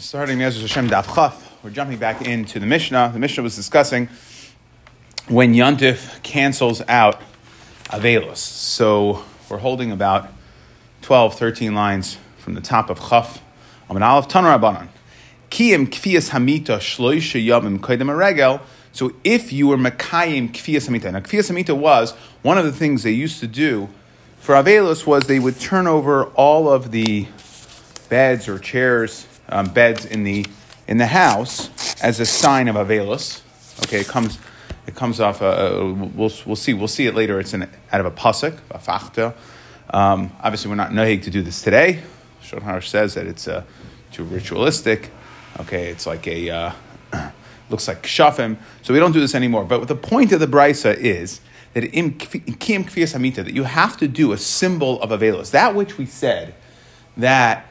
starting Me'ez Hashem Daf Chaf, we're jumping back into the Mishnah. The Mishnah was discussing when Yontif cancels out Avelus. So we're holding about 12, 13 lines from the top of Chaf. Amin Aleph Tanar Abanan. Kiyim kfiyas hamita shloisha yamim kaidem regel. So if you were makayim kfiyas hamita, now kfiyas hamita was one of the things they used to do for Avelus was they would turn over all of the beds or chairs um, beds in the in the house as a sign of avelus. Okay, it comes it comes off. A, a, we'll we'll see we'll see it later. It's an, out of a pasuk, a fachta. Um, obviously, we're not nohig to do this today. Shulchan says that it's uh, too ritualistic. Okay, it's like a uh, looks like shafim. So we don't do this anymore. But the point of the brisa is that in kiyam kfiyas hamita that you have to do a symbol of avelus. That which we said that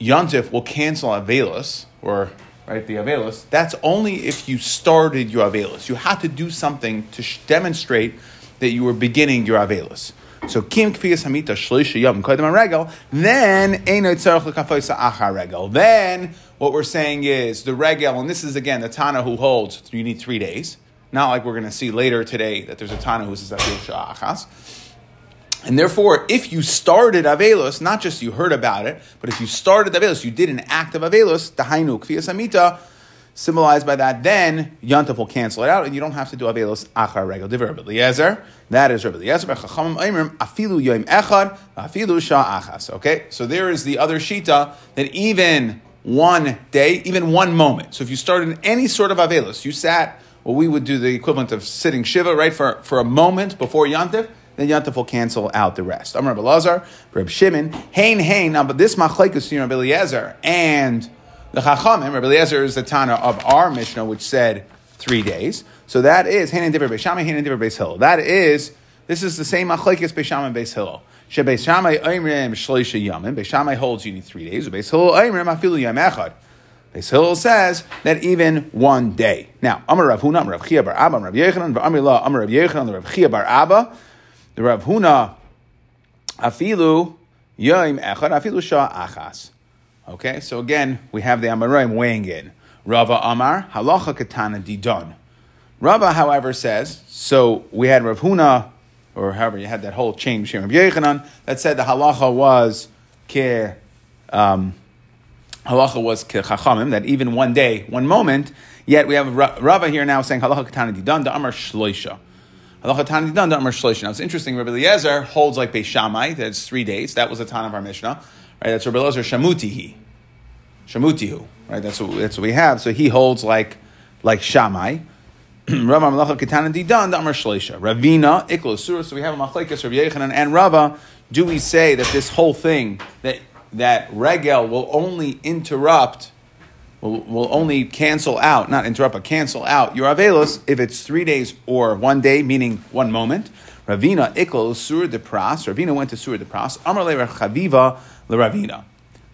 Yontif will cancel Avelus, or right, the Avelus, that's only if you started your Avelus. You had to do something to sh- demonstrate that you were beginning your Avelus. So kim kfiyas hamita shloisha yom kodem regel. Then eino tzarich lekafoisa regel. Then what we're saying is the regel, and this is again the Tana who holds you need three days. Not like we're going to see later today that there's a Tana who says achas. And therefore, if you started Avelos, not just you heard about it, but if you started Avelos, you did an act of Avelos, Hainu Kfiyas Amita, symbolized by that, then Yantav will cancel it out, and you don't have to do Avelos Achar Regel Diver Rabbi Eliezer. That is Rabbi Eliezer. Afilu Yoim Echad Afilu Shah Achas. Okay, so there is the other Shita that even one day, even one moment. So if you started in any sort of Avelos, you sat, well, we would do the equivalent of sitting Shiva, right, for, for a moment before Yantav, then Yantif will cancel out the rest. I'm Rabbi Lazar, Shimon, Hain Hain. Now, but this machlekes between Rabbi Eliezer and the Chachamim. Rabbi Eliezer is the Tana of our Mishnah, which said three days. So that is Hain and Diver Beis Shammai, Hain and Diver Beis Hillel. That is this is the same machlekes Beis Shammai and Beis Hillel. Shebeis Shammai Oimrim Shloisha Yamin. Beis holds you need three days. Beis Hillel Oimrim Afilu Yam Echad. Beis Hillel says that even one day. Now, Amar Rav Huna, Amar Rav Chia Bar Abba, Amar Rav Yechanan, Amar La, Amar Rav Yechanan, Rav Chia Bar Abba the Rav Huna, afilu yoim echad, afilu shah achas. Okay, so again, we have the Amoraim weighing in. Rava Amar, halacha katana didon. Rava, however, says, so we had Rav Huna, or however, you had that whole chain Rav Yechanan, that said the halacha was ke, um, halacha was ke chachamim, that even one day, one moment, yet we have Rava here now saying halacha katana didon, the Amar shloisha. Now it's interesting. Rabbi Eliezer holds like Beis Shammai. That's three days. That was the time of our Mishnah. Right? That's Rabbi Eliezer Shamutihi. Shamutihu. Right? That's what, that's what we have. So he holds like like Shammai. Rav Amalacha Ketana Didan Amar Shleisha. Ravina Iklo Surah. So we have a Machlekes Rav Yechanan and Rava. Do we say that this whole thing that that regel will only interrupt will, will only cancel out, not interrupt, but cancel out your Avelos if it's three days or one day, meaning one moment. Ravina ikol sur de pras. Ravina went to sur de pras. Amar le Chaviva le Ravina.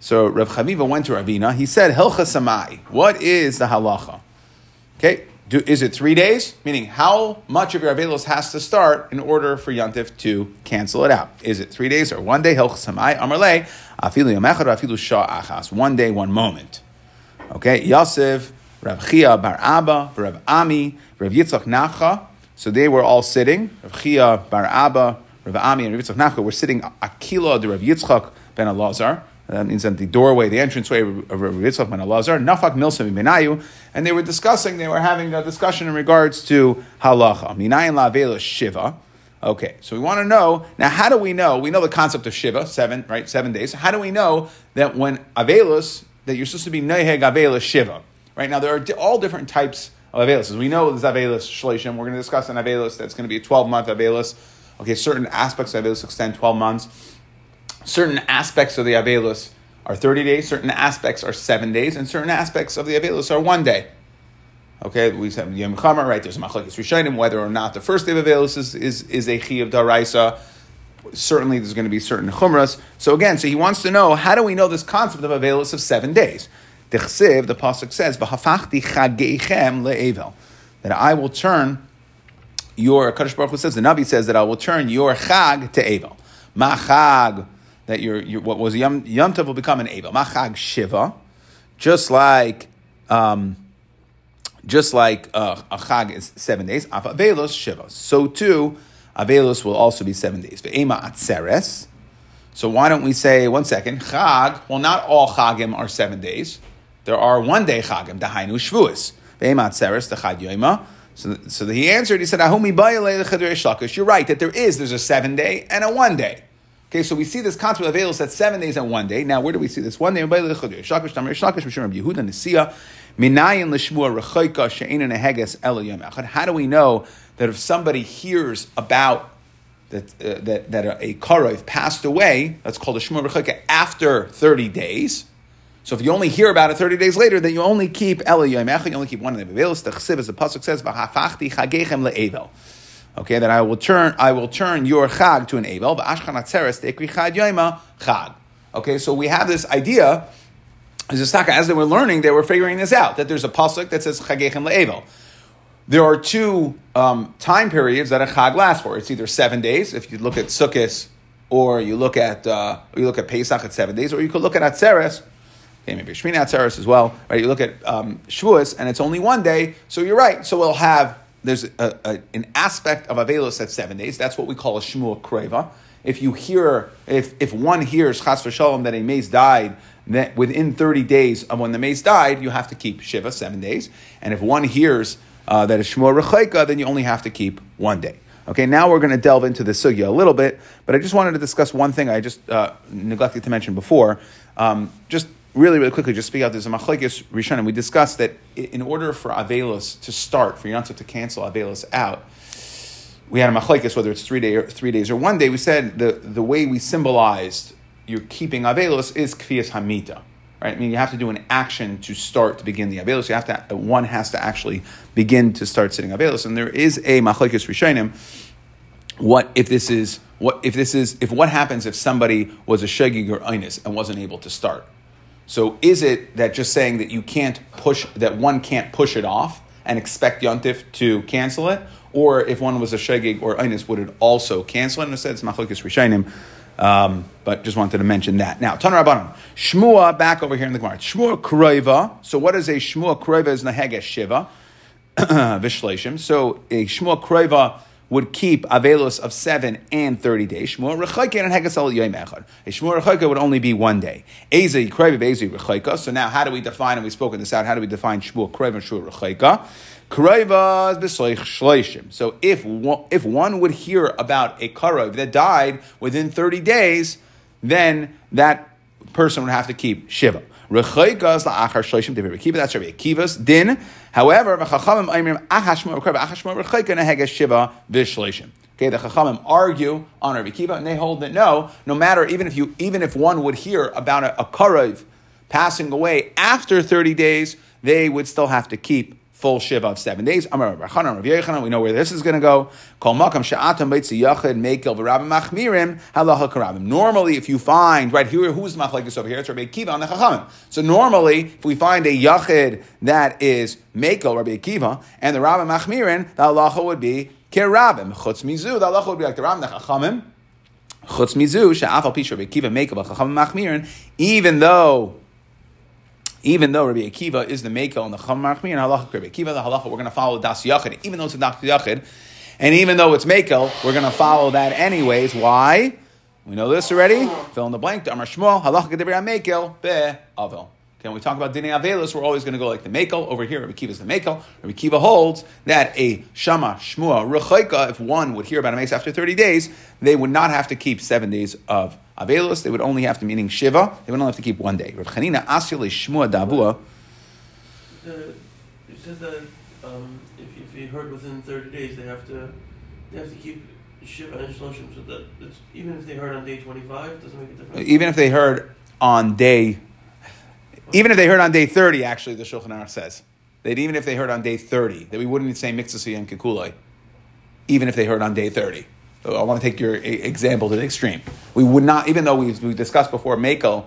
So Rav Chaviva went to Ravina. He said, Hilcha samai. What is the halacha? Okay, Do, is it three days? Meaning, how much of your Avelos has to start in order for Yantif to cancel it out? Is it three days or one day? Hilcha samai. Amar le afilu yamechad afilu shah achas. One day, one moment. Okay, Yosef, Rav Chia Bar Abba, Rav Ami, Rav Yitzchak Nacha. So they were all sitting. Rav Chia Bar Abba, Rav Ami, and Rav Yitzchak Nacha were sitting Akila de Rav Yitzchak ben Elazar. That means at the doorway, the entranceway of Rav Yitzchak ben Elazar. Nafak Milsa Minayu, and they were discussing. They were having a discussion in regards to halacha. Minayin la shiva. Okay, so we want to know now. How do we know? We know the concept of shiva, seven, right? Seven days. How do we know that when avelus that you're supposed to be Neheg Avela Shiva. Right now, there are all different types of Avelis. We know, there's Avelis Shleshim. We're going to discuss an Avelis that's going to be a 12 month Avelis. Okay, certain aspects of Avelis extend 12 months. Certain aspects of the Avelis are 30 days, certain aspects are seven days, and certain aspects of the Avelis are one day. Okay, we said Yom Chamar, right? There's Machlekes Rishonim whether or not the first day of Avelis is, is, is a Chi of Daraisa certainly there's going to be certain chumras. So again, so he wants to know how do we know this concept of avelus of seven days? the pasuk says, "V'hafachti chageichem le'evel," that I will turn your Kadosh Baruch Hu says the Navi says that I will turn your chag to evel. Ma chag that your, your what was yom, yom tov will become an evel. Ma chag shiva. just like um, just like uh, a chag is seven days, avelos shiva. So too, avelos will also be seven days. Ve'ema atzeres. So why don't we say one second chag? Well, not all chagim are seven days. There are one day chagim. Dahainu shvuas. Ve'ema atzeres the yoima. So, so he answered. He said, "Ahumi You're right that there is. There's a seven day and a one day. Okay, so we see this concept of Avelos at seven days and one day. Now, where do we see this? One day, how do we know that if somebody hears about that, uh, that, that a Karov passed away, that's called a Shmur Rechayka, after 30 days, so if you only hear about it 30 days later, then you only keep Ela you only keep one of the Avelos. The Chsiv, as the Pasuk says, V'hafachti chagechem le'evel okay, that I will turn, I will turn your chag to an yoima chag. Okay, so we have this idea, as as they were learning, they were figuring this out, that there's a pasuk that says chagechem le'evel. There are two um, time periods that a chag lasts for. It's either seven days, if you look at Sukkot, or you look at uh, you look at Pesach at seven days, or you could look at Atzeres, okay, maybe Shmini Atzeres as well, right? You look at um, Shavuos, and it's only one day, so you're right. So we'll have there's a, a, an aspect of Avelos at seven days. That's what we call a Shmuel Kreva. If you hear, if, if one hears Chas v'shalom that a mace died, that within 30 days of when the mace died, you have to keep Shiva, seven days. And if one hears uh, that a Shmuel Rechaika, then you only have to keep one day. Okay, now we're going to delve into the sugya a little bit, but I just wanted to discuss one thing I just uh, neglected to mention before. Um, just really, really quickly, just speak out. There's a machlekes rishonim. We discussed that in order for avelos to start, for Yontif to cancel avelos out, we had a machlekes whether it's three day or three days or one day. We said the the way we symbolized you're keeping avelos is kfiyas hamita. Right? I mean, you have to do an action to start to begin the avelos. You have to one has to actually begin to start sitting avelos, and there is a machlekes rishonim. What if this is what if this is if what happens if somebody was a shegig or einis and wasn't able to start? So is it that just saying that you can't push, that one can't push it off and expect Yontif to cancel it? Or if one was a Shegig or Einis, would it also cancel it? And it says Machlokes Rishainim. Um, but just wanted to mention that. Now, Tanur Rabbanon. Shmua, back over here in the Gemara. Shmua Kroiva. So what is a Shmua Kroiva is Nahegesh Shiva. Vishleshim. So a Shmua Kroiva would keep avelos of seven and thirty days. Shmuel rechayka and hegasal yom echad. A shmuel rechayka would only be one day. Eza yikrev eza rechayka. So now, how do we define? And we've spoken this out. How do we define shmuel krev and shmuel rechayka? So if one, if one would hear about a karev that died within thirty days, then that person would have to keep shiva. Rechaykas la'achar. That's Rabbi Akiva's din. However, v'chachamim aimrim achashmo rekreva achashmo rechayka neheges shiva. Okay, the Chachamim argue on Rabbi Akiva, and they hold that no, no matter even if you even if one would hear about a, a karev passing away after thirty days, they would still have to keep full shiva of seven days. We know where this is going to go. Normally, if you find right here, who's the machlekes over here? It's Rabbi Akiva on the Chachamim. So normally, if we find a yachid that is mekel Rabbi Akiva and the Rabbi Machmirin, the halacha would be kerabim chutz mizu. The halacha would be like the Rabbi the Chachamim. Chutz mizu she'afal pisha Rabbi Akiva mekel Chachamim Machmirin. Even though even though Rabbi Akiva is the Mekel and the Chamar and Halacha Rabbi Akiva, the Halacha, we're going to follow Das Yachid, even though it's a Das Yachid, and even though it's Mekel, we're going to follow that anyways. Why? We know this already. Fill in the blank. Amar Shmuel, Halacha Kedibri Mekel, Be Avel. Okay, when we talk about Dine Avelis, we're always going to go like the Mekel. Over here, Rabbi Kiva is the Mekel. Rabbi Kiva holds that a Shama, Shmua, Rechaika, if one would hear about a mace after 30 days, they would not have to keep seven days of Avelos, they would only have to, meaning Shiva, they would only have to keep one day. Rav Chanina Asyale Shmua Dabua. It says that um, if, if you heard within 30 days, they have to they have to keep Shiva and Shloshim. So that even if they heard on day 25, doesn't make a difference. Even if they heard on day, even if they heard on day 30, actually, the Shulchan Aruch says that even if they heard on day 30, that we wouldn't say Mixasi and Kikulai, even if they heard on day 30. I want to take your example to the extreme. We would not, even though we, we discussed before Mekel,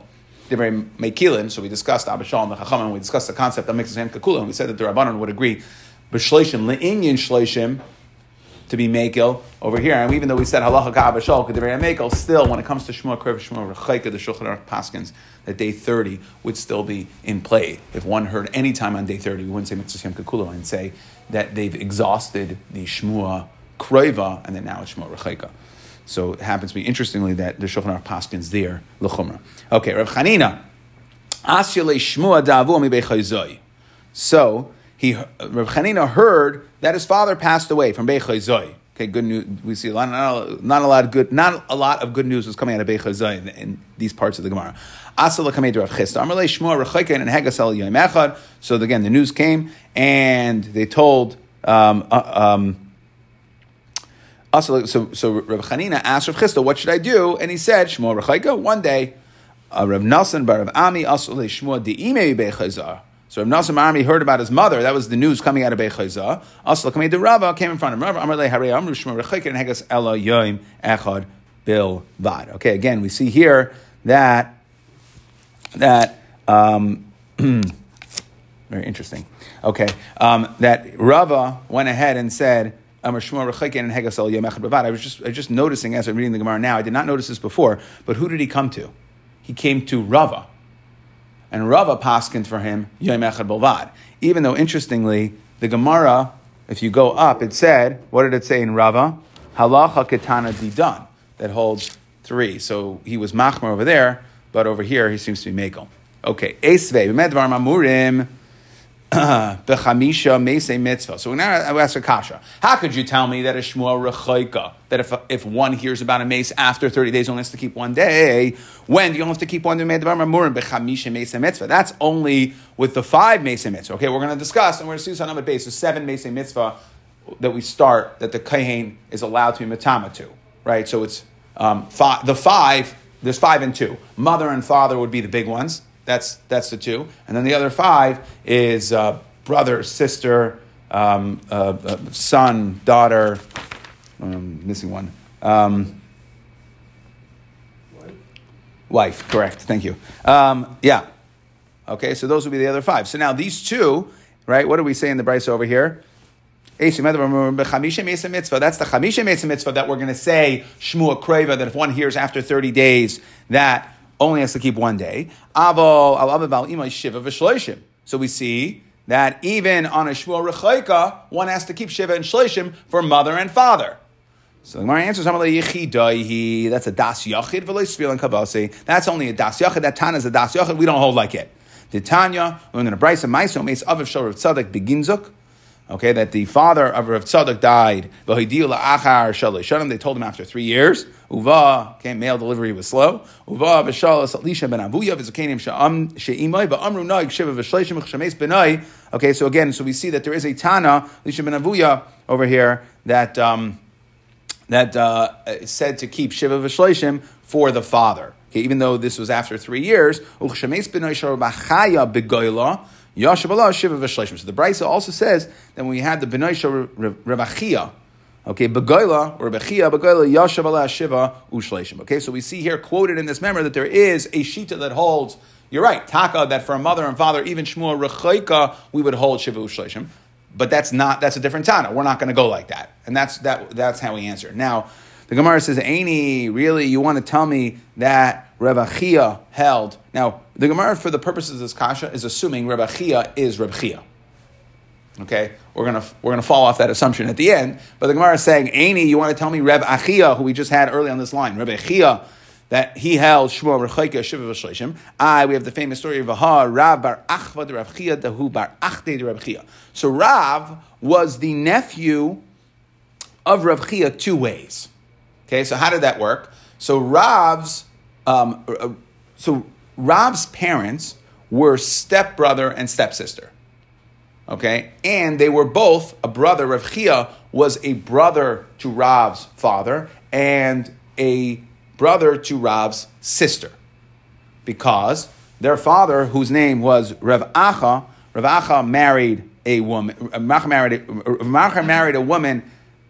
very Mekilin, so we discussed Abishal and the Chachamim, we discussed the concept of Mixas and Kakula, and we said that the Rabbanon would agree, B'shleishim, Le'inyan Shleishim, to be Mekel over here. And even though we said halacha ka'abashol, k'divrei Mekel, still, when it comes to Shmuel Krev, Shmuel Rechaika, the Shulchan Aruch Paskins, that day 30 would still be in play. If one heard any time on day 30, we wouldn't say Mitzvah Yom Kikulo and say that they've exhausted the Shmuel Kreva and then now it's Shmuel Rechaika. So it happens to be interestingly that the Shulchan Aruch Paskins there, L'chumra. Okay, Rav Chanina, Bechayzoi. So, he, Rav Chanina heard that his father passed away from Bechayzoi. Okay, good news. We see a lot, not, not a lot of good, not a lot of good news was coming out of Bechazai in, in these parts of the Gemara. So again, the news came, and they told. Um, uh, um, so, so Rav Chanina asked Rav Chisda, "What should I do?" And he said, "Shmuel Rechaika." One day, uh, Rav Nelson bar Rav Ami Asul Shmuel Diime Bechazar. So Rav Nassim Army heard about his mother. That was the news coming out of Bechayza. Also, coming to Rava came in front of Rava. Amar Hare Amru Shmuel and Hegas Ela Yoim Echad Bil Vad. Okay, again we see here that that um, very interesting. Okay, um, that Rava went ahead and said. I was just, I was just noticing as I'm reading the Gemara now. I did not notice this before, but who did he come to? He came to Rava and Rava paskined for him Bolvad. Even though, interestingly, the Gemara, if you go up, it said, what did it say in Rava? Halacha Ketana Didan, that holds three. So he was Machmer over there, but over here he seems to be Mekel. Okay, Esve, Mamurim. Bechamisha Mese Mitzvah. So now I ask a kasha. How could you tell me that a Shmuel Rechaika, that if, if one hears about a mace after 30 days, only has to keep one day, when you only have to keep one day? Bechamisha Mese Mitzvah. That's only with the five Mese Mitzvah. Okay, we're going to discuss, and we're going to see on a basis, seven Mese Mitzvah that we start, that the Kahin is allowed to be Matama to, right? So it's um, five, the five, there's five and two. Mother and father would be the big ones. That's that's the two, and then the other five is uh, brother, sister, um, uh, uh, son, daughter. Um, missing one. Um, wife. wife. Correct. Thank you. Um, yeah. Okay. So those would be the other five. So now these two, right? What do we say in the Bryce over here? That's the Chamisha Mitzvah that we're going to say Shmuel Kreva that if one hears after 30 days that only has to keep one day. So we see that even on a Shmuel Rechaika, one has to keep Shiva and Shloshim for mother and father. So the Gemara answers, that's a das yachid. That's only a das yachid. That Tana is a das yachid. We don't hold like it. The Tanya, we're going to maiso meis aviv shor of tzaddik beginzuk. Okay, that the father of Rav Tzadok died. They told him after three years. Uva, okay, mail delivery was slow. Uva v'shalas Elisha ben Avuya v'zakenim she'am she'imai ba'amru noig shiva v'shleishim v'chames benai. Okay, so again, so we see that there is a Tana, Elisha ben Avuya, over here, that, um, that uh, said to keep shiva v'shleishim for the father. Okay, even though this was after three years, u'chames benai shor begoyla, Yashav Shiva V'Shleishim. So the Brisa also says that when we had the Benoisha Rebachia, Okay, Begoila or Bechia, Begoila Yashav Allah Shiva Ushleishim. Okay, so we see here quoted in this memory that there is a shita that holds. You're right, Taka, that for a mother and father, even Shmuel Rechaika, we would hold Shiva Ushleishim. But that's not that's a different Tana. We're not going to go like that, and that's that that's how we answer. Now, the Gemara says, "Aini, really, you want to tell me that Rebachia held?" Now, the Gemara, for the purposes of this kasha, is assuming Rebachia is Rebchia. Okay, we're gonna we're gonna fall off that assumption at the end. But the Gemara is saying, "Aini, you want to tell me Reb Achia, who we just had early on this line, Reb Achia, that he held Shmuel Rechaika Shiva V'Shleishim. I we have the famous story of Aha Rav Bar Achva de Reb Chia Dahu Bar Achte de Reb Chia. So Rav was the nephew of Reb Chia two ways. Okay, so how did that work? So Rav's um, uh, so Rav's parents were stepbrother and stepsister. Okay, and they were both a brother. Rav Chia was a brother to Rav's father and a brother to Rav's sister, because their father, whose name was Rav Acha, Rav Acha married a woman. Rav married Acha married a woman.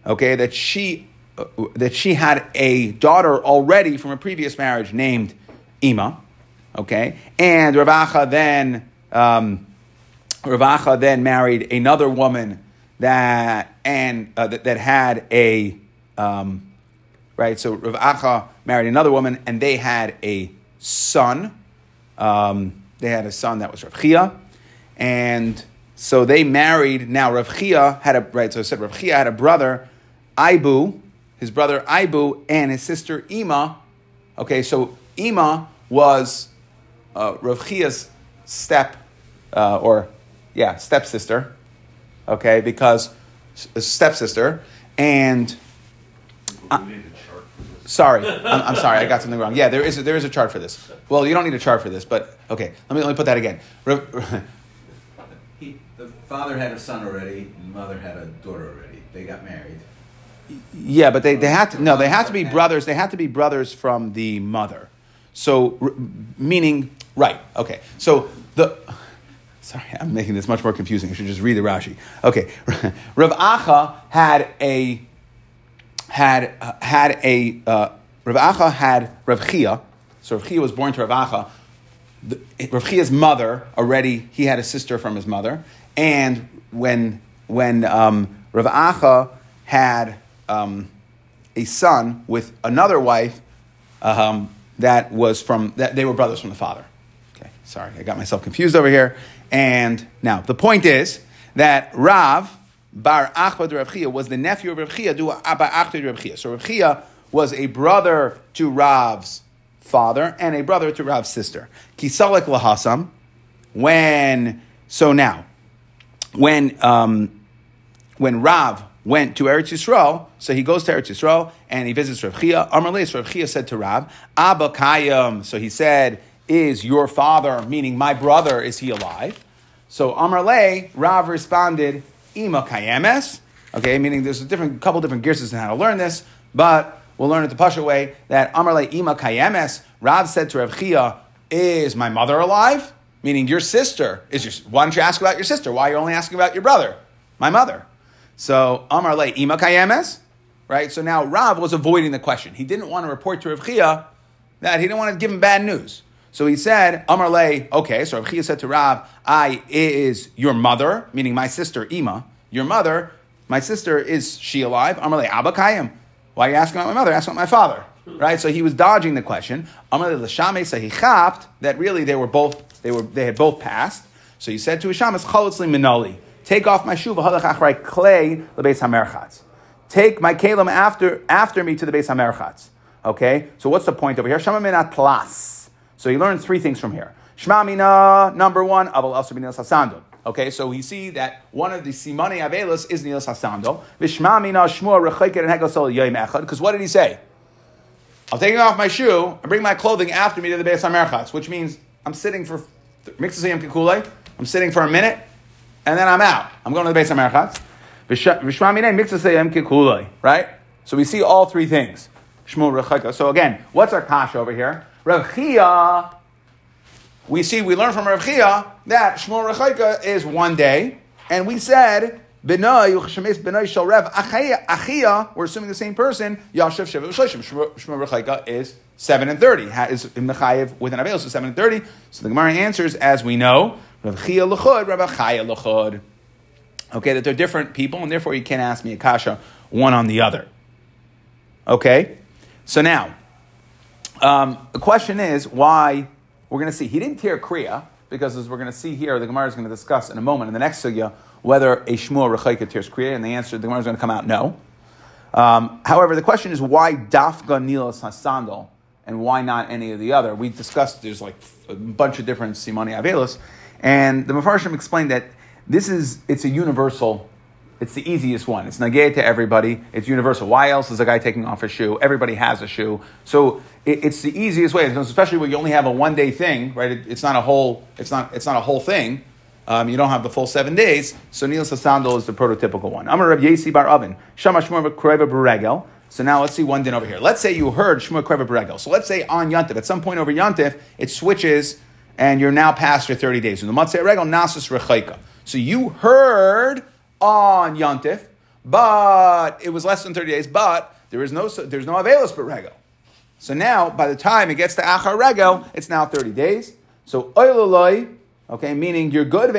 Okay, that she uh, that she had a daughter already from a previous marriage named Ima. Okay, and Rav Acha then. Um, Ravacha then married another woman that and uh, that, that had a um, right. So Rav Acha married another woman, and they had a son. Um, they had a son that was Rav and so they married. Now Rav had a right. So I said Rav had a brother, Ibu, his brother Ibu, and his sister Ima. Okay, so Ima was uh, step, uh, or yeah, stepsister. Okay, because stepsister, and uh, sorry, I'm, I'm, sorry, I got something wrong. Yeah, there is a, there is a chart for this. Well, you don't need a chart for this, but okay, let me let me put that again. he, the father had a son already, and the mother had a daughter already. They got married. Yeah, but they, they had to no, they had to be brothers. They had to be brothers from the mother. So, meaning right? Okay, so the Sorry, I'm making this much more confusing. I should just read the Rashi. Okay, Rav Acha had a had uh, had a uh, Rav Acha had Rav Chia. So Rav Chia was born to Rav Acha. The, Rav Chia's mother already he had a sister from his mother, and when when um, Rav Acha had um, a son with another wife um, that was from that they were brothers from the father. Okay, sorry, I got myself confused over here. And now the point is that Rav Bar Achbad Rav Chia was the nephew of Rav Chia, Abba Rav Chia. So Rav Chia was a brother to Rav's father and a brother to Rav's sister. Kisalek lahasam. When so now, when um, when Rav went to Eretz Yisrael, so he goes to Eretz Yisrael and he visits Rav Chia. Amar Rav Chia said to Rav, Abba Kayam. So he said, is your father, meaning my brother, is he alive? So Amar Le, Rav responded, Ima Kayemes. Okay, meaning there's a different couple different gears on how to learn this, but we'll learn it the Pasha way that Amar Le Ima Kayemes. Rav said to Rav Chia, Is my mother alive? Meaning your sister is your. Why don't you ask about your sister? Why are you only asking about your brother, my mother? So Amar Le Ima Kayemes. Right. So now Rav was avoiding the question. He didn't want to report to Rav Chia that he didn't want to give him bad news. So he said, Amar Le, okay, so Rav Chia said to Rav, I is your mother, meaning my sister, Ima, your mother, my sister, is she alive? Amar Le, Abba Kayim. Why are you asking about my mother? Ask about my father. Right? So he was dodging the question. Amar Le Lashame, so he chapped that really they were both, they were, they had both passed. So he said to Hisham, Chalotzli Minoli, take off my shoe, v'halach clay, base hamerchatz. Take my kalim after, after me to the base hamerchatz. Okay? So what's the point over here? Shama minat plas. So you learn three things from here. Shmamina, number one, Abel also Sasando. Okay, so we see that one of the Simone Avelis is Nils Hasando. Vishmamina Shmua Rechaiket and Hegosol Yoim Echad. Because what did he say? I'll take off my shoe and bring my clothing after me to the Beis Hamerchatz, which means I'm sitting for Mixasayim Kikule. I'm sitting for a minute, and then I'm out. I'm going to the Beis Hamerchatz. Vishmamina Mixasayim Kikule. Right? So we see all three things. So again, what's our kash over here? Rav Chia, we see, we learn from Rav Chia that Shmuel Rechaika is one day, and we said, Benoi, Yuchshemes Shal Rev we're assuming the same person, Yashav Sheva Shloshim. Shmuel Rechaika is 7 and 30, is Mechayev with an Avel, so 7 and 30. So the Gemara answers, as we know, Rav Chia Lechud, Rav. Okay, that they're different people, and therefore you can't ask me a kasha one on the other. Okay? So now, um, the question is why we're going to see. He didn't tear Kriya, because as we're going to see here, the Gemara is going to discuss in a moment in the next sugya whether a Shmuel Rechaika tears Kriya, and the answer, the Gemara is going to come out no. Um, however, the question is why Dafga Nilas Hasandal and why not any of the other? We discussed there's like a bunch of different Simoni Avelis, and the Mefarshim explained that this is it's a universal it's the easiest one. It's nagay to everybody. It's universal. Why else is a guy taking off a shoe? Everybody has a shoe. So it, it's the easiest way, especially when you only have a one day thing, right? It, it's not a whole. It's not. It's not a whole thing. Um, you don't have the full seven days. So Nil Sasandal is the prototypical one. Amar Rav Yesi Bar Oven. Shama Shmuel Kreva Beregel. So now let's see one din over here. Let's say you heard Shmuel Kreva Beregel. So let's say on Yantif, at some point over Yantif, it switches and you're now past your 30 days. So you heard on Yontif, but it was less than 30 days, but there is no, there's no Avelis but Rego. So now, by the time it gets to Achar Rego, it's now 30 days. So Oilaloi, okay, meaning you're good,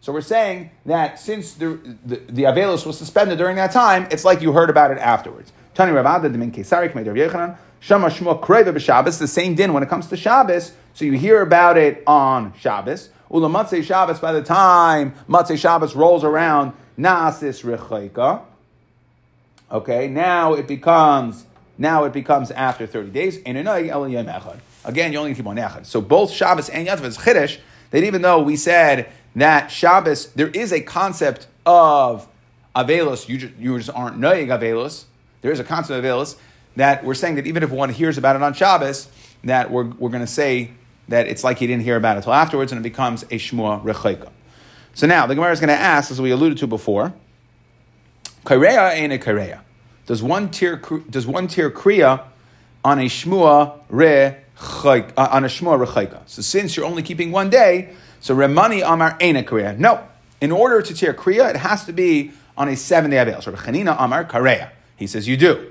So we're saying that since the, the, the was suspended during that time, it's like you heard about it afterwards. Tani Ravada Demin Kesari Kmei Yechanan Shama Shmua Kreva b'Shabbos. The same din when it comes to Shabbos. So you hear about it on Shabbos. Ula Matzei Shabbos. By the time Matzei Shabbos rolls around, Nasis Rechaika. Okay, now it becomes now it becomes after thirty days. Again, you only keep on echad. So both Shabbos and Yatv is chiddush. That even though we said that Shabbos, there is a concept of Avelos, you just, you just aren't knowing Avelos. There is a concept of Avelos that we're saying that even if one hears about it on Shabbos, that we're, we're going to say that it's like he didn't hear about it until afterwards and it becomes a Shmua Rechaika. So now the Gemara is going to ask, as we alluded to before, Kareya ain't a Kareya. Does one tier does one tier kriya on a shmua re uh, on a shmua rechaika? So since you're only keeping one day, so remani amar ain't a kriya. No, in order to tier kriya, it has to be on a seven day avel. So Chanina amar kareya. He says you do.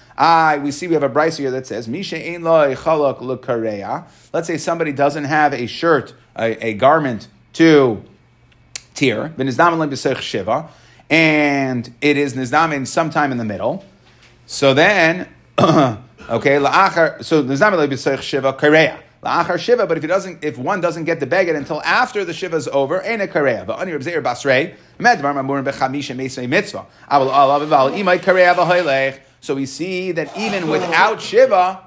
I, we see we have a Bryce here that says, Misha ein loy chalak lekareya. Let's say somebody doesn't have a shirt, a, a garment to tear, shiva, and it is nizdamin sometime in the middle. So then, okay, la'achar, so nizdamin b'seich shiva kareya. La'achar shiva, but if he doesn't, if one doesn't get the beged until after the shiva is over, ain't a kareya. But ani Rabzeir basrei, medvar mamurim bechamisha meisei mitzvah. Aval alav aval imay kareya v'hoylech. So we see that even without Shiva,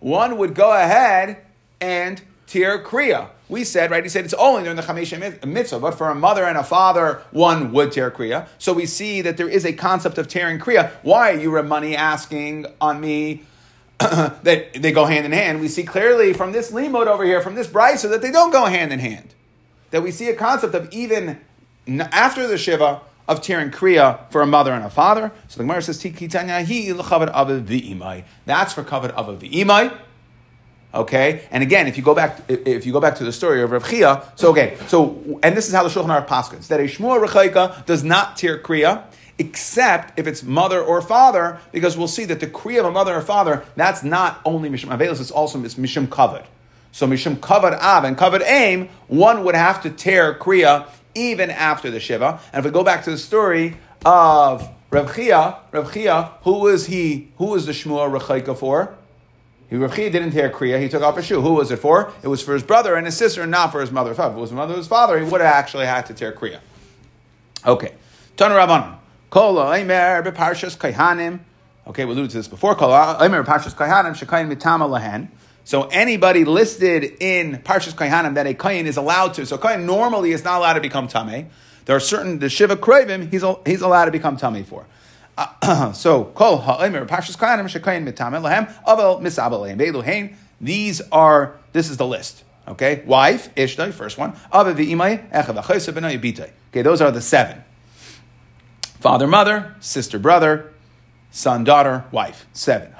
one would go ahead and tear Kriya. We said, right, he said it's only during the Chamesh mitzvah, but for a mother and a father, one would tear Kriya. So we see that there is a concept of tearing Kriya. Why are you, money asking on me that they go hand in hand? We see clearly from this limud over here, from this brisa, that they don't go hand in hand. That we see a concept of even after the Shiva, of tearing kriya for a mother and a father. So the Gemara says, "Tikitanya hi l'chavad aviv v'imai." That's for covered aviv v'imai. Okay, and again, if you go back, if you go back to the story of Rav Chia, so okay, so and this is how the Shulchan Aruch paskins that a shmua rechaika does not tear kriya except if it's mother or father, because we'll see that the kriya of a mother or father that's not only mishum avelis, it's also mishum covered. So mishum covered av and covered aim, one would have to tear kriya even after the Shiva. And if we go back to the story of Rav Chia, Rav Chia, who was he, who was the Shmuel Rechaika for? He, Rav Chia didn't tear Kriya, he took off a shoe. Who was it for? It was for his brother and his sister, and not for his mother. If it was his mother his father, he would have actually had to tear Kriya. Okay. Tana Rabbanon. Kola Aimer Beparshas Kaihanim. Okay, we alluded to this before. Kola Aimer Beparshas Kaihanim Shekayin Mitama Lahen. So anybody listed in Parshas Kohanim that a Kohen is allowed to, so Kohen normally is not allowed to become Tameh. There are certain, the Shiva Kravim, he's, he's allowed to become Tameh for. Uh, so, Kol Ha'omer Parshas Kohanim Shekayin Mitameh Lahem Avel Misabel Lehem These are, this is the list. Okay, wife, Ishtay, first one. Okay, those are the seven. Father, mother, sister, brother, son, daughter, wife. Seven.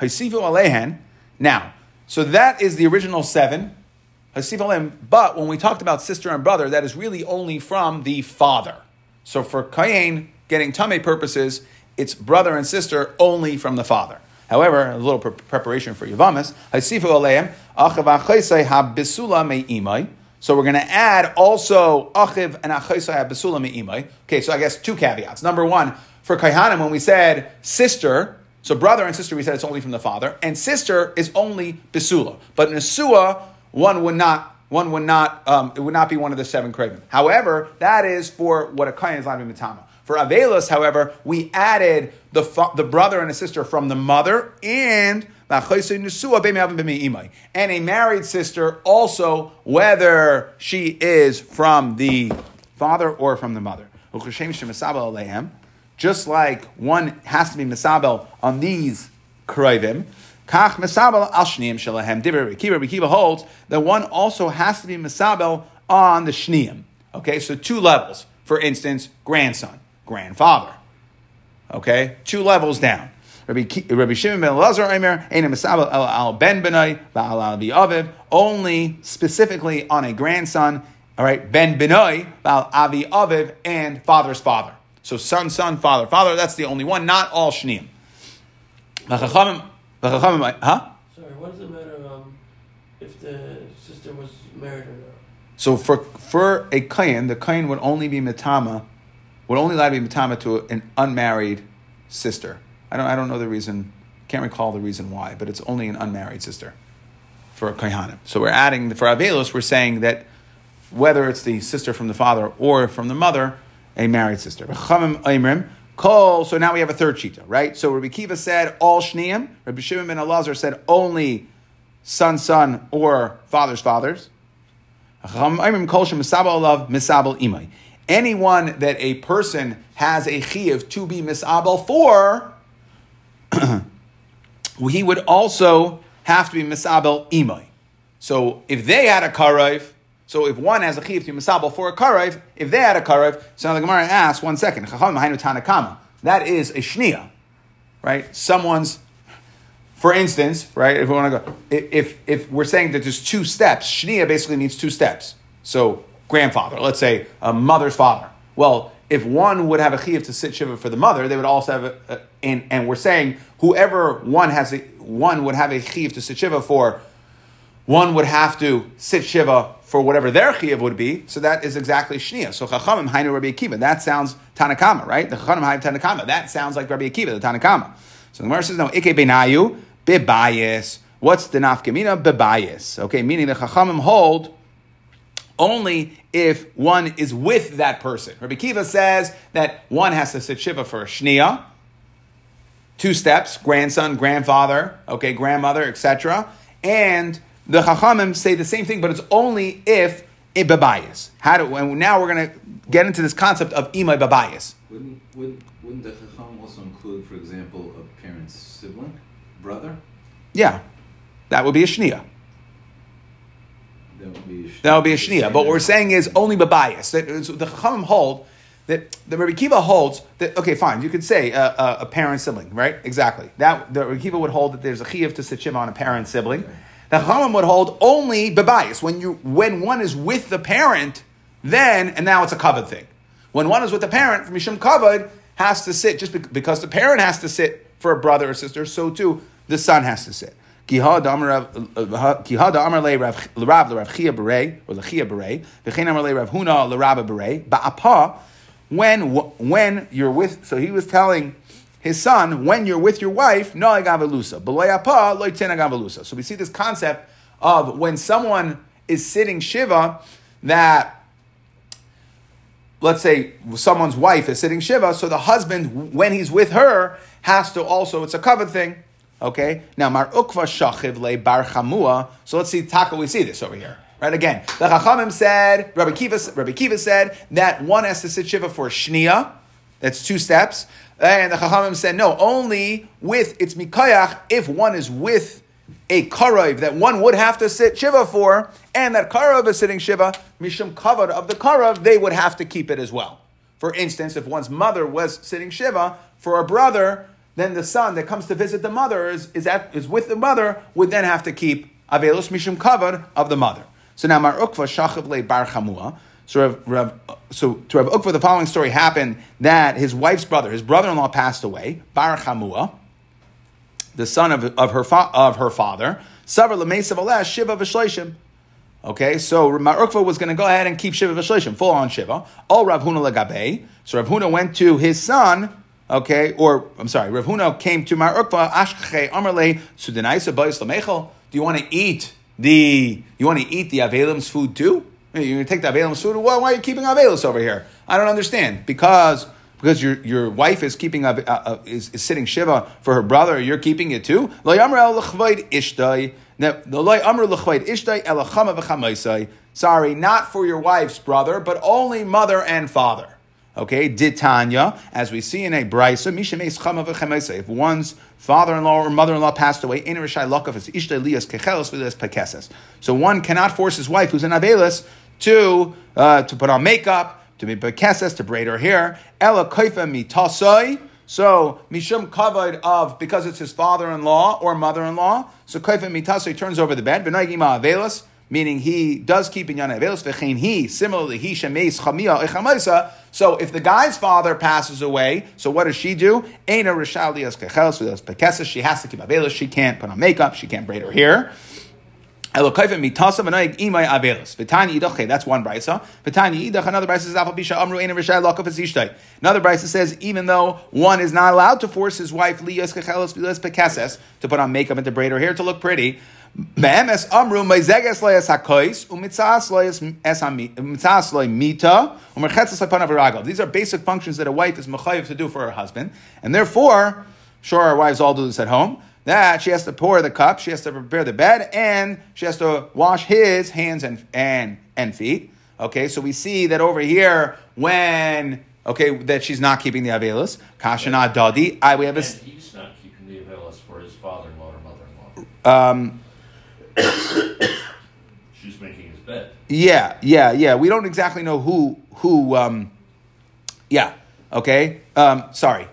Now, so that is the original seven. But when we talked about sister and brother, that is really only from the father. So for Kayin, getting tame purposes, it's brother and sister only from the father. However, a little pre- preparation for Yavamis. So we're going to add also achiv and achaisai besula me'imai. Okay, so I guess two caveats. Number one, for Kaihanim, when we said sister, so brother and sister, we said it's only from the father, and sister is only besula. But nesua, one would not. One would not. Um, it would not be one of the seven craving. However, that is for what a kain is like mitama. For Avelis, however, we added the, fa- the brother and a sister from the mother and and a married sister also, whether she is from the father or from the mother just like one has to be misabel on these kroivim, kach misabel al shniim shalahem. Divrei Rekiva, Rekiva holds that one also has to be misabel on the shniim. Okay, so two levels. For instance, grandson, grandfather. Okay, two levels down. Rabbi, Shimon ben Elazar Omer, Ein Misabel al ben benai, Ba'al al aviv, only specifically on a grandson, all right, ben benai, Ba'al avi aviv, and father's father. So son, son, father, father, that's the only one, not all shneim. V'chachamim- v'chachamim- Huh? Sorry, what does it matter um, if the sister was married or not? So for for a kain, the kain would only be mitama, would only allow to be mitama to an unmarried sister. I don't I don't know the reason, can't recall the reason why, but it's only an unmarried sister for a kaihanim. So we're adding for avelos, we're saying that whether it's the sister from the father or from the mother, a married sister. Kol, so now we have a third shita, right? So Rabbi Kiva said all shneim. Rabbi Shimon ben Elazar said only son, son, or father's fathers. Anyone that a person has a chiyuv to be misabel for, he would also have to be misabel imay. So if they had a karayv, so if one has a chiyuv to be misabel for a karayv, if they had a karayv, so now the Gemara asks, one second, that is a shnia, right? Someone's for instance, right, if we want to go, if, if we're saying that there's two steps, Shnia basically means two steps. So, grandfather, let's say a mother's father. Well, if one would have a chiyuv to sit shiva for the mother, they would also have a, a and, and we're saying whoever one has a, one would have a chiyuv to sit shiva for, one would have to sit shiva for whatever their chiyuv would be. So that is exactly shnia. So chachamim hainu Rabbi Akiva. That sounds Tanakama, right? The chachamim hainu Tanakama. That sounds like Rabbi Akiva, the Tanakama. So the Gemara says no. Ike benayu bebayis. What's the nafkamina? Bebayis. Okay, meaning the chachamim hold only if one is with that person. Rabbi Kiva says that one has to sit shiva for a shnia, two steps, grandson, grandfather, okay, grandmother, etc. And the chachamim say the same thing, but it's only if it bebayis. How do? And now we're going to get into this concept of imay bebayis. Wouldn't, wouldn't, wouldn't the Chacham also include, for example, a parent's sibling, brother? Yeah, that would be a shnia. That would be a That would be a shnia. But what we're saying is only bebayis. That the chachamim hold that the Rabbi Kiva holds that. Okay, fine. You could say a, parent sibling, right? Exactly. That the Rabbi Kiva would hold that there's a chiyuv to sit shiva on a parent sibling. The chachamim would hold only bebayis when you when one is with the parent, then and now it's a covered thing. When one is with the parent, from mishum covered has to sit just because the parent has to sit for a brother or sister. So too the son has to sit. Kihad Amar uh, Rav Le Rav Chia or Lechia Berei V'chein Amar Le Rav Huna Berei Ba'apa when when you're with so he was telling his son when you're with your wife no loy so we see this concept of when someone is sitting shiva that let's say someone's wife is sitting shiva, so the husband, when he's with her, has to also, it's a covered thing. Okay? Now, Mar Ukva Shachiv Le Bar Chamua. So let's see, Taka, we see this over here. Right again, the Chachamim said, Rabbi Kiva, Rabbi Kiva said that one has to sit shiva for shnia. That's two steps. And the Chachamim said, no, only with, it's mikayach if one is with a karov that one would have to sit shiva for, and that karov is sitting shiva, mishum kavod of the karov, they would have to keep it as well. For instance, if one's mother was sitting shiva for a brother, then the son that comes to visit the mother is, is, at, is with the mother, would then have to keep avelus mishum kavod of the mother. So now Mar Ukva Shachav Le Bar. So, Rav, Rav, so to Rav Ukva, the following story happened that his wife's brother, his brother-in-law passed away, Bar Chamua, the son of, of, her, fa- of her father, Shiva. Okay, so Mar Ukva was going to go ahead and keep Shiva V'Shleishim, full on Shiva. All Rav Huna Legabe. So Rav Huna went to his son, okay, or I'm sorry, Rav Huna came to Mar Ukva, Ashche Amarle Sudanaisa Bayis Lamechel. Do you want to eat the, you want to eat the Avelim's food too? You're going to take the Avelim's food? Why, why are you keeping Avelis over here? I don't understand. Because because your, your wife is keeping a, uh, uh, is, is sitting shiva for her brother, you're keeping it too. Now, the. Sorry, not for your wife's brother, but only mother and father. Okay, ditanya, as we see in a brisa. If one's father-in-law or mother-in-law passed away, in is lias pekeses. So one cannot force his wife, who's an avelis, to uh, to put on makeup, to be bekeses, to braid her hair. Ela kaifa mitasai. So mishum kavod of because it's his father-in-law or mother-in-law. So kaifim mitasa he turns over the bed. Avelos, meaning he does keep inyana avelos. V'chein he similarly he shemeis chamia echamaisa. So if the guy's father passes away, so what does she do? Eina rishal lias kechelos v'lias pekesas. She has to keep avelos. She can't put on makeup. She can't braid her hair. That's one brisa. Another brisa says, amru. Another brisa says, even though one is not allowed to force his wife, to put on makeup and to braid her hair to look pretty, Be'emes amru meizeges loyas hakois umitzas loyas mitzas loy mita umerchetzas lepanav v'ragav. These are basic functions that a wife is mechayiv to do for her husband, and therefore, sure, our wives all do this at home that she has to pour the cup, she has to prepare the bed, and she has to wash his hands and and and feet. Okay, so we see that over here when okay that she's not keeping the avelis. Kashana dadi. I we have a. And he's not keeping the avelis for his father-in-law or mother-in-law. Um, She's making his bed. yeah, yeah, yeah. We don't exactly know who who. Um, yeah. Okay. Um, sorry.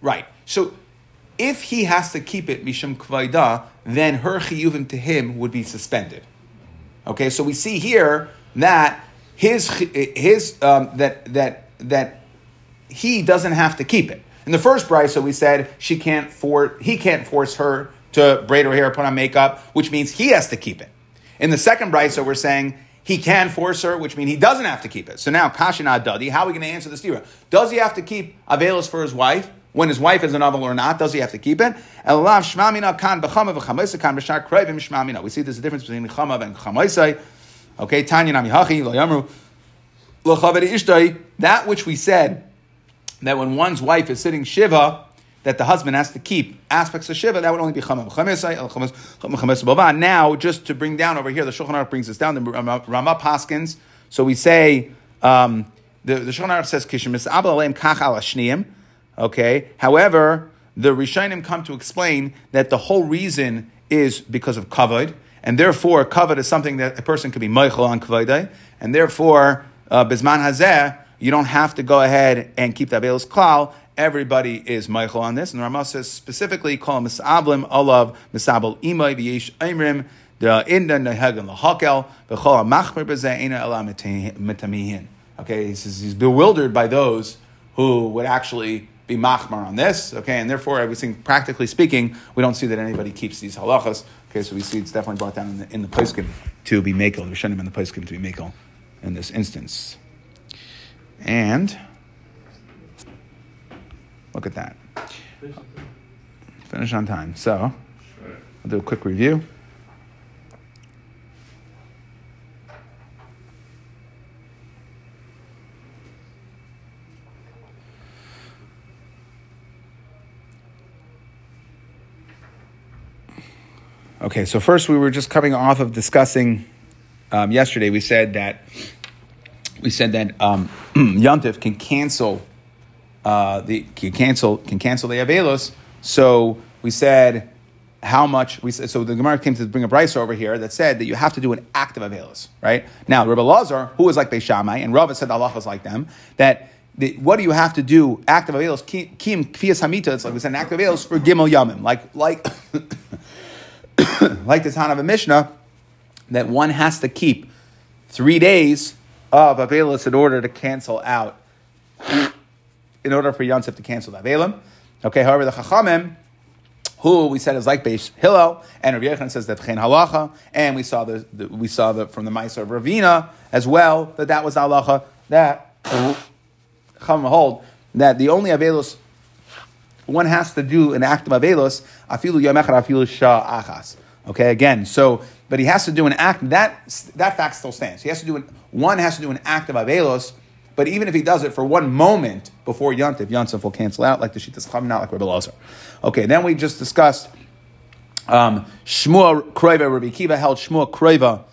Right. So if he has to keep it mishum kvaida, then her chiyuvim to him would be suspended. Okay, so we see here that his his um, that that that he doesn't have to keep it. In the first brisa, we said she can't for he can't force her to braid her hair, put on makeup, which means he has to keep it. In the second brisa, we're saying he can force her, which means he doesn't have to keep it. So now, kashin adadi, how are we going to answer this stira? Does he have to keep avelis for his wife? When his wife is an avel or not, does he have to keep it? We see there's a difference between chama and chamaisa. Okay, tanya nami hachi. That which we said that when one's wife is sitting shiva, that the husband has to keep aspects of shiva. That would only be chama v'chamaisa el chamaisa bava. Now, just to bring down over here, the Shulchan Aruch brings us down. The Ramah Paskins. So we say um, the the Shulchan Aruch says kishem abel aleim kach al ashniyim. Okay. However, the Rishonim come to explain that the whole reason is because of kavod, and therefore kavod is something that a person could be meichel on kavod, and therefore uh, bisman hazeh you don't have to go ahead and keep the avelos klal. Everybody is meichel on this, and the Ramah says specifically call misablim olav misabel imay v'yesh imrim the inda nehagan lahakel v'chol machmer b'zeh ina ela mitamihin. Okay, he says he's bewildered by those who would actually be machmar on this, okay, and therefore, I was think, practically speaking, we don't see that anybody keeps these halachas. Okay, so we see it's definitely brought down in the, in the to be makel, the Rishonim in the poskim to be makel in this instance. And look at that, finish on time. So I'll do a quick review. Okay, so first we were just coming off of discussing um, yesterday. We said that we said that um, Yontif can cancel uh, the can cancel can cancel the Avelos. So we said how much we said. So the Gemara came to bring a brisa over here that said that you have to do an act of Avelos, right? Now Rabbi Lazar, who was like Beis Shammai, and Rava said Allah was like them, that the, what do you have to do? Active avelos, kim kfiyas hamita. It's like we said, an act of avelos for gimel yamim, like like like the town of a Mishnah, that one has to keep three days of Avelis in order to cancel out, in order for Yontif to cancel the Avelim. Okay, however, the Chachamim, who we said is like Beis Hillel, and Rav Yechon says that Chen Halacha, and we saw the, the we saw the from the Meiser of Ravina as well that that was Halacha that Chachamim hold that the only Avelos one has to do an act of avelos, afilu yomechad afilu shah achas. Okay, again, so, but he has to do an act, that, that fact still stands. He has to do, an, one has to do an act of avelos, but even if he does it for one moment before Yontif, Yontif will cancel out like the Shittas Chum, not like Rebbe. Okay, then we just discussed um, Shmua Kroiva, Rabbi Kiva held Shmua Kroiva,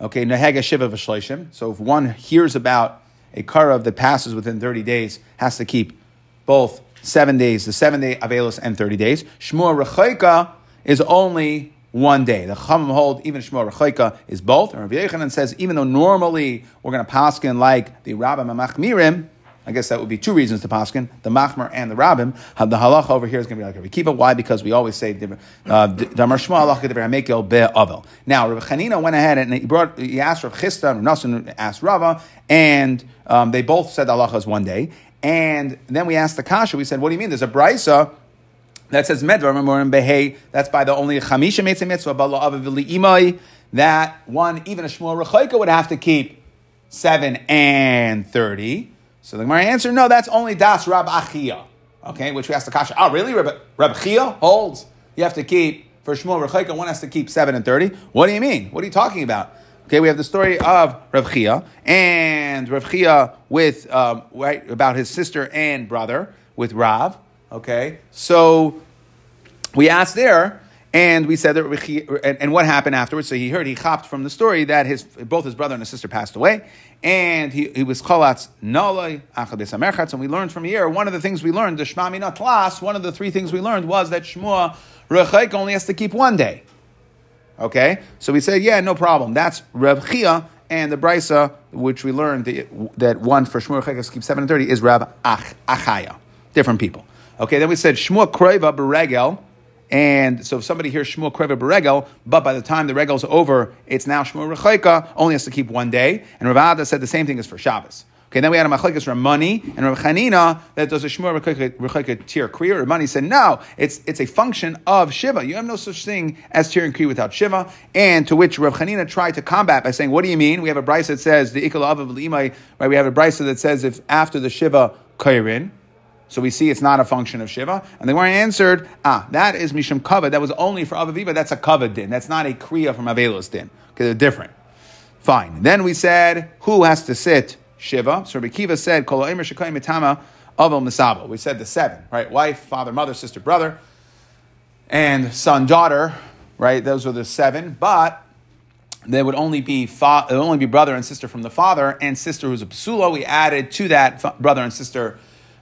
okay, Nehega Shiva V'Shleishim. So if one hears about a Karav that passes within 30 days, has to keep both seven days, the seven day Avelos and 30 days. Shmua Rechaika is only one day. The Chachamim hold even Shmua Rechaika is both. And Rabbi Yechanan says even though normally we're going to paskin like the Rabbim Rabbi Mamachmirim, I guess that would be two reasons to paskin, the machmer and the rabbim. The halacha over here is going to be like Rabbi Kiva. Why? Because we always say damar shma halacha devar hamekel be'avel. Now, Rabbi Chanina went ahead and he brought, he asked Rav Chisda, and Nasan asked Rava, and um, they both said the halacha is one day. And then we asked the kasha, we said, what do you mean? There's a brisa that says medvar memorim behei. That's by the only chamisha mitzvah mitzvah bala. That one, even a shmuel rechaika would have to keep seven and thirty. So the Gemara answered, no, that's only das Rab Achia. Okay, which we asked the kasha. Oh, really? Rab, Rab Chia holds you have to keep for shmuel rechaika. One has to keep seven and thirty. What do you mean? What are you talking about? Okay, we have the story of Rav Chia and Rav Chia with um, right about his sister and brother with Rav. Okay, so we asked there, and we said that, and, and, what happened afterwards? So he heard, he hopped from the story that his both his brother and his sister passed away, and he, he was cholatz naloi achades amerchatz, and we learned from here, one of the things we learned, the shma mina tlas, one of the three things we learned was that Shmuah Rechaik only has to keep one day. Okay, so we said, yeah, no problem. That's Rav Chia, and the brisa, which we learned that one for Shmuel Rechaik has to keep seven and thirty is Rav Ach, Achaya. Different people. Okay, then we said Shmuel Kroiva Beregel. And so if somebody hears Shmuel Kroiva Beregel, but by the time the regel's over, it's now Shmuel Rechaika, only has to keep one day. And Rav Ada said the same thing as for Shabbos. Okay, then we had a machlekes Ramani and Rav Chanina that does a shmur rechaika tir kriya. Ramani said no, it's it's a function of shiva. You have no such thing as tir and kriya without shiva. And to which Rav Chanina tried to combat by saying, "What do you mean? We have a brisa that says the ikal of l'imay, right? We have a brisa that says if after the shiva kairin." So we see it's not a function of Shiva. And the Gemara answered, ah, that is Mishum Kavod. That was only for Avaviva. That's a Kavod din. That's not a Kriya from Avelos din. Okay, they're different. Fine. Then we said, who has to sit Shiva? So Rabbi Kiva said, Kol Mitama Avel Misabo. We said the seven, right? Wife, father, mother, sister, brother, and son, daughter, right? Those are the seven. But there would only be fa- would only be brother and sister from the father, and sister who's a psula. We added to that brother and sister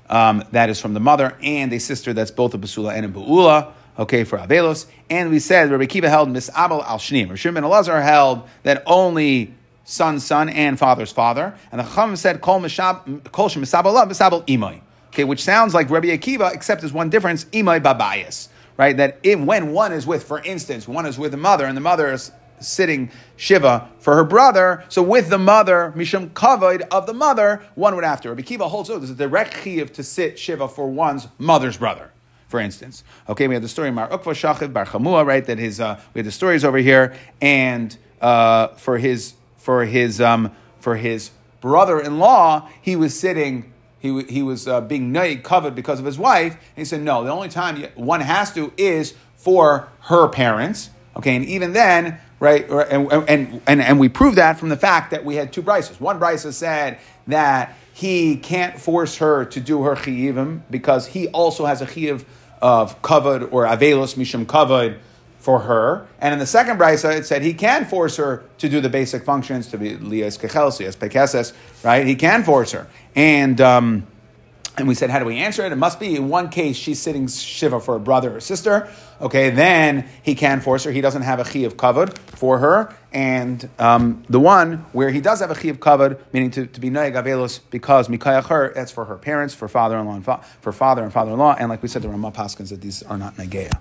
um, that is from the mother, and a sister that's both a basula and a buula. Okay, for Avelos. And we said Rabbi Kiva held misabel al shnim. Rishim ben Elazar held that only son, son, and father's father. And the Chacham said kol misabel kol misabel imay. Okay, which sounds like Rabbi Akiva, except there's one difference: imay babayas. Right, that if, when one is with, for instance, one is with the mother, and the mother is sitting Shiva for her brother. So with the mother, Mishum Kavod of the mother, one would have to. Rabbi Kiva holds, oh, there's a direct chiv to sit Shiva for one's mother's brother. For instance, okay, we have the story of Mar Ukva Shachiv Bar Chamua, right? That his uh, we have the stories over here, and uh, for his for his um, for his brother-in-law, he was sitting he, he was uh, being covered because of his wife. And he said, no, the only time one has to is for her parents. Okay, and even then, right? And, and, and, and we prove that from the fact that we had two brises. One brisa said that he can't force her to do her chiyivim because he also has a chiyiv of kavod or avelus mishum kavod for her. And in the second brisa, it said he can force her to do the basic functions to be lias kechelsias pekeses, right? He can force her. And, um, and we said, how do we answer it? It must be in one case she's sitting shiva for a brother or sister. Okay, then he can force her. He doesn't have a chi of kavod for her. And um, the one where he does have a chi of kavod, meaning to, to be noyag avelus, because mikayach her, that's for her parents, for father-in-law, and fa- for father and father-in-law. And like we said, the Ramah Paskins that these are not nageya.